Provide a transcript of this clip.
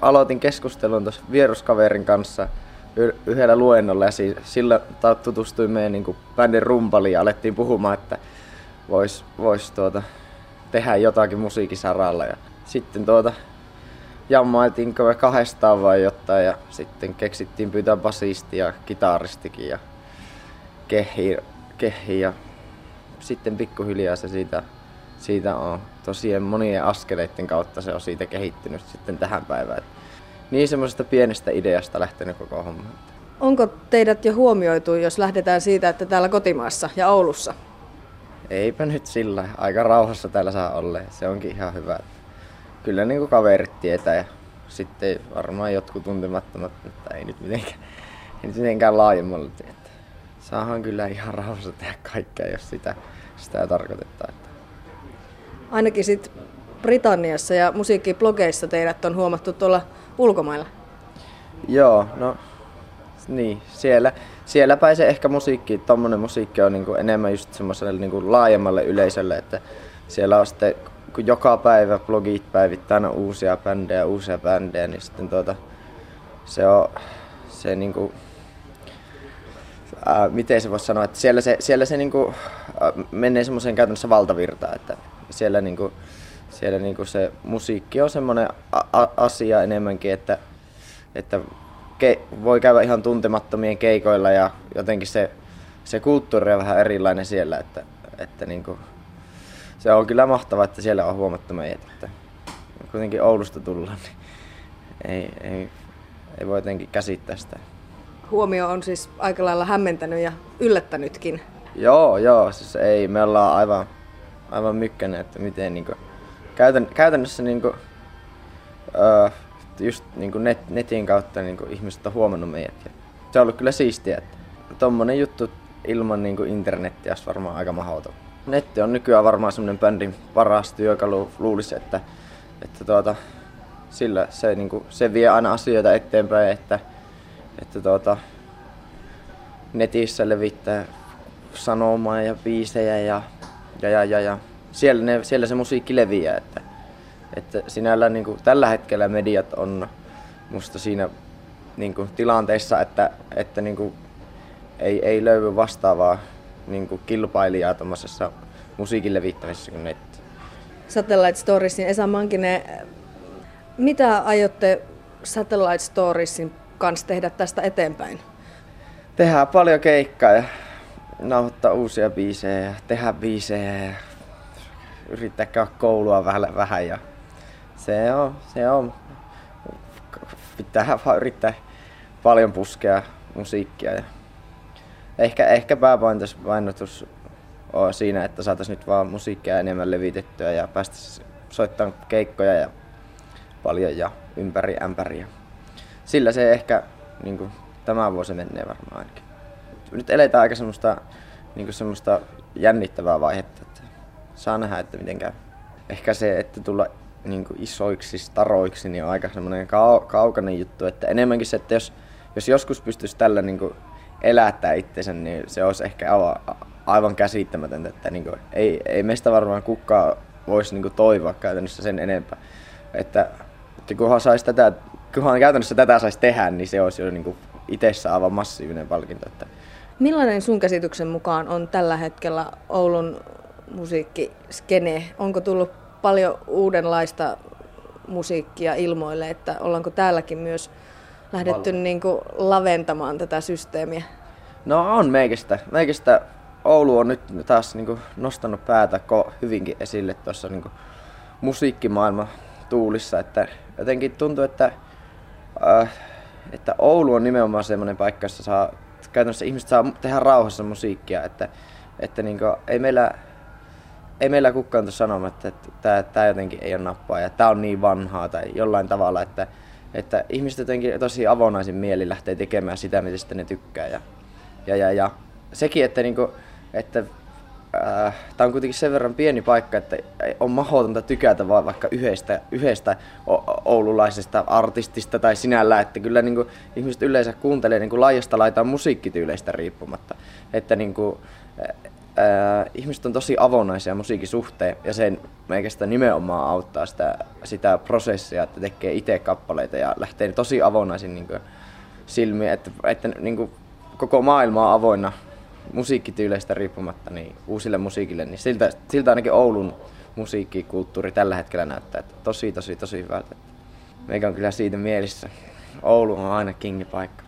aloitin keskustelun tuossa vieruskaverin kanssa yhdellä luennolla ja sillä tutustuin meidän niin bändin rumpaliin ja alettiin puhumaan, että voisi vois tuota, tehdä jotakin musiikisaralla. Ja sitten tuota, jammailtiinko me kahdestaan vai jotain ja sitten keksittiin pyytää basisti ja kitaristikin ja kehi, kehi ja sitten pikkuhiljaa se siitä, siitä on tosiaan monien askeleiden kautta se on siitä kehittynyt sitten tähän päivään. Niin semmoisesta pienestä ideasta lähtenyt koko homma. Onko teidät jo huomioitu, jos lähdetään siitä, että täällä kotimaassa ja Oulussa? Eipä nyt sillä. Aika rauhassa täällä saa olla. Se onkin ihan hyvä. Kyllä niin kuin kaverit tietää ja sitten varmaan jotkut tuntemattomat, mutta ei nyt mitenkään, ei nyt mitenkään laajemmalle tietää. Saahan kyllä ihan rauhassa tehdä kaikkea, jos sitä, sitä tarkoitetaan. Ainakin sitten Britanniassa ja musiikkiblogeissa teidät on huomattu tuolla ulkomailla. Joo, no niin, siellä, siellä päin se ehkä musiikki, tommonen musiikki on niinku enemmän just semmoiselle niinku laajemmalle yleisölle, että siellä on sitten kun joka päivä blogit päivittää aina uusia bändejä, uusia bändejä, niin sitten tuota, se on se niinku, ää, miten se voisi sanoa, että siellä se, siellä se niinku, ää, menee semmoiseen käytännössä valtavirtaan, että siellä, niinku, siellä niinku se musiikki on semmoinen asia enemmänkin, että, että ke, voi käydä ihan tuntemattomien keikoilla ja jotenkin se, se kulttuuri on vähän erilainen siellä, että, että niinku, se on kyllä mahtavaa, että siellä on huomattu meidät. Että kuitenkin Oulusta tullaan, niin ei, ei, ei voi jotenkin käsittää sitä. Huomio on siis aika lailla hämmentänyt ja yllättänytkin. Joo, joo. Siis ei, me ollaan aivan, aivan mykkäneet, että miten niin kuin, käytän, käytännössä niin kuin, öö, just niin kuin net, netin kautta niin kuin ihmiset on huomannut meidät. Ja se on ollut kyllä siistiä, että tommonen juttu ilman niin kuin internettiä olisi varmaan aika mahdoton. Netti on nykyään varmaan semmoinen bändin paras työkalu, luulisi, että, että tuota, sillä se, niin kuin, se vie aina asioita eteenpäin, että, että tuota, netissä levittää sanomaa ja biisejä ja, ja, ja, ja, ja siellä, ne, siellä se musiikki leviää. Että, että sinällään niin kuin, tällä hetkellä mediat on musta siinä niin kuin, tilanteessa, että, että niin kuin, ei, ei löydy vastaavaa niin kuin kilpailijaa tuommoisessa musiikin levittämisessä kuin netti. Satellite Storiesin Esa Mankinen, mitä aiotte Satellite Storiesin kanssa tehdä tästä eteenpäin? Tehdään paljon keikkaa ja nauhoittaa uusia biisejä ja tehdä biisejä ja yrittää käydä koulua vähän, vähän ja se on, se on, pitää yrittää paljon puskea musiikkia ja ehkä, ehkä pääpainotus on siinä, että saataisiin nyt vaan musiikkia enemmän levitettyä ja päästä soittamaan keikkoja ja paljon ja ympäri ämpäriä. Sillä se ehkä niin kuin, tämä vuosi menee varmaan ainakin. Nyt eletään aika semmoista, niin kuin semmoista jännittävää vaihetta, että saa nähdä, että miten käy. Ehkä se, että tulla niin kuin isoiksi staroiksi, niin on aika semmoinen kau- kaukainen juttu, että enemmänkin se, että jos, jos joskus pystyisi tällä niin kuin elättää itsensä, niin se olisi ehkä aivan, aivan käsittämätöntä, että niin kuin, ei, ei meistä varmaan kukaan voisi niin kuin toivoa käytännössä sen enempää. Että, että kunhan, saisi tätä, kunhan käytännössä tätä saisi tehdä, niin se olisi jo niin kuin itsessä aivan massiivinen palkinto. Että. Millainen sun käsityksen mukaan on tällä hetkellä Oulun musiikkiskene? Onko tullut paljon uudenlaista musiikkia ilmoille, että ollaanko täälläkin myös lähdetty niin kuin laventamaan tätä systeemiä? No on meikästä. Meikästä Oulu on nyt taas niin kuin nostanut päätä hyvinkin esille tuossa niin musiikkimaailman tuulissa. Että jotenkin tuntuu, että, äh, että Oulu on nimenomaan semmoinen paikka, jossa saa, käytännössä ihmiset saa tehdä rauhassa musiikkia. Että, että niin kuin, ei meillä ei meillä kukaan tule sanomaan, että, tämä, jotenkin ei ole nappaa ja tämä on niin vanhaa tai jollain tavalla, että, että ihmiset jotenkin tosi avonaisin mieli lähtee tekemään sitä, mitä ne tykkää. Ja, ja, ja, ja sekin, että, niinku, että äh, tämä on kuitenkin sen verran pieni paikka, että on mahdotonta tykätä vaan vaikka yhdestä, yhdestä oululaisesta artistista tai sinällä, että kyllä niin kuin, ihmiset yleensä kuuntelee niin kuin laajasta laitaan musiikkityyleistä riippumatta. Että niin kuin, äh, ihmiset on tosi avonaisia musiikin suhteen ja sen meikästä nimenomaan auttaa sitä, sitä prosessia, että tekee itse kappaleita ja lähtee tosi avonaisin niin silmiin, että, että niin kuin, koko maailma on avoinna musiikkityyleistä riippumatta niin uusille musiikille, niin siltä, siltä ainakin Oulun musiikkikulttuuri tällä hetkellä näyttää, että tosi tosi tosi hyvältä. Meikä on kyllä siitä mielissä. Oulu on aina kingipaikka.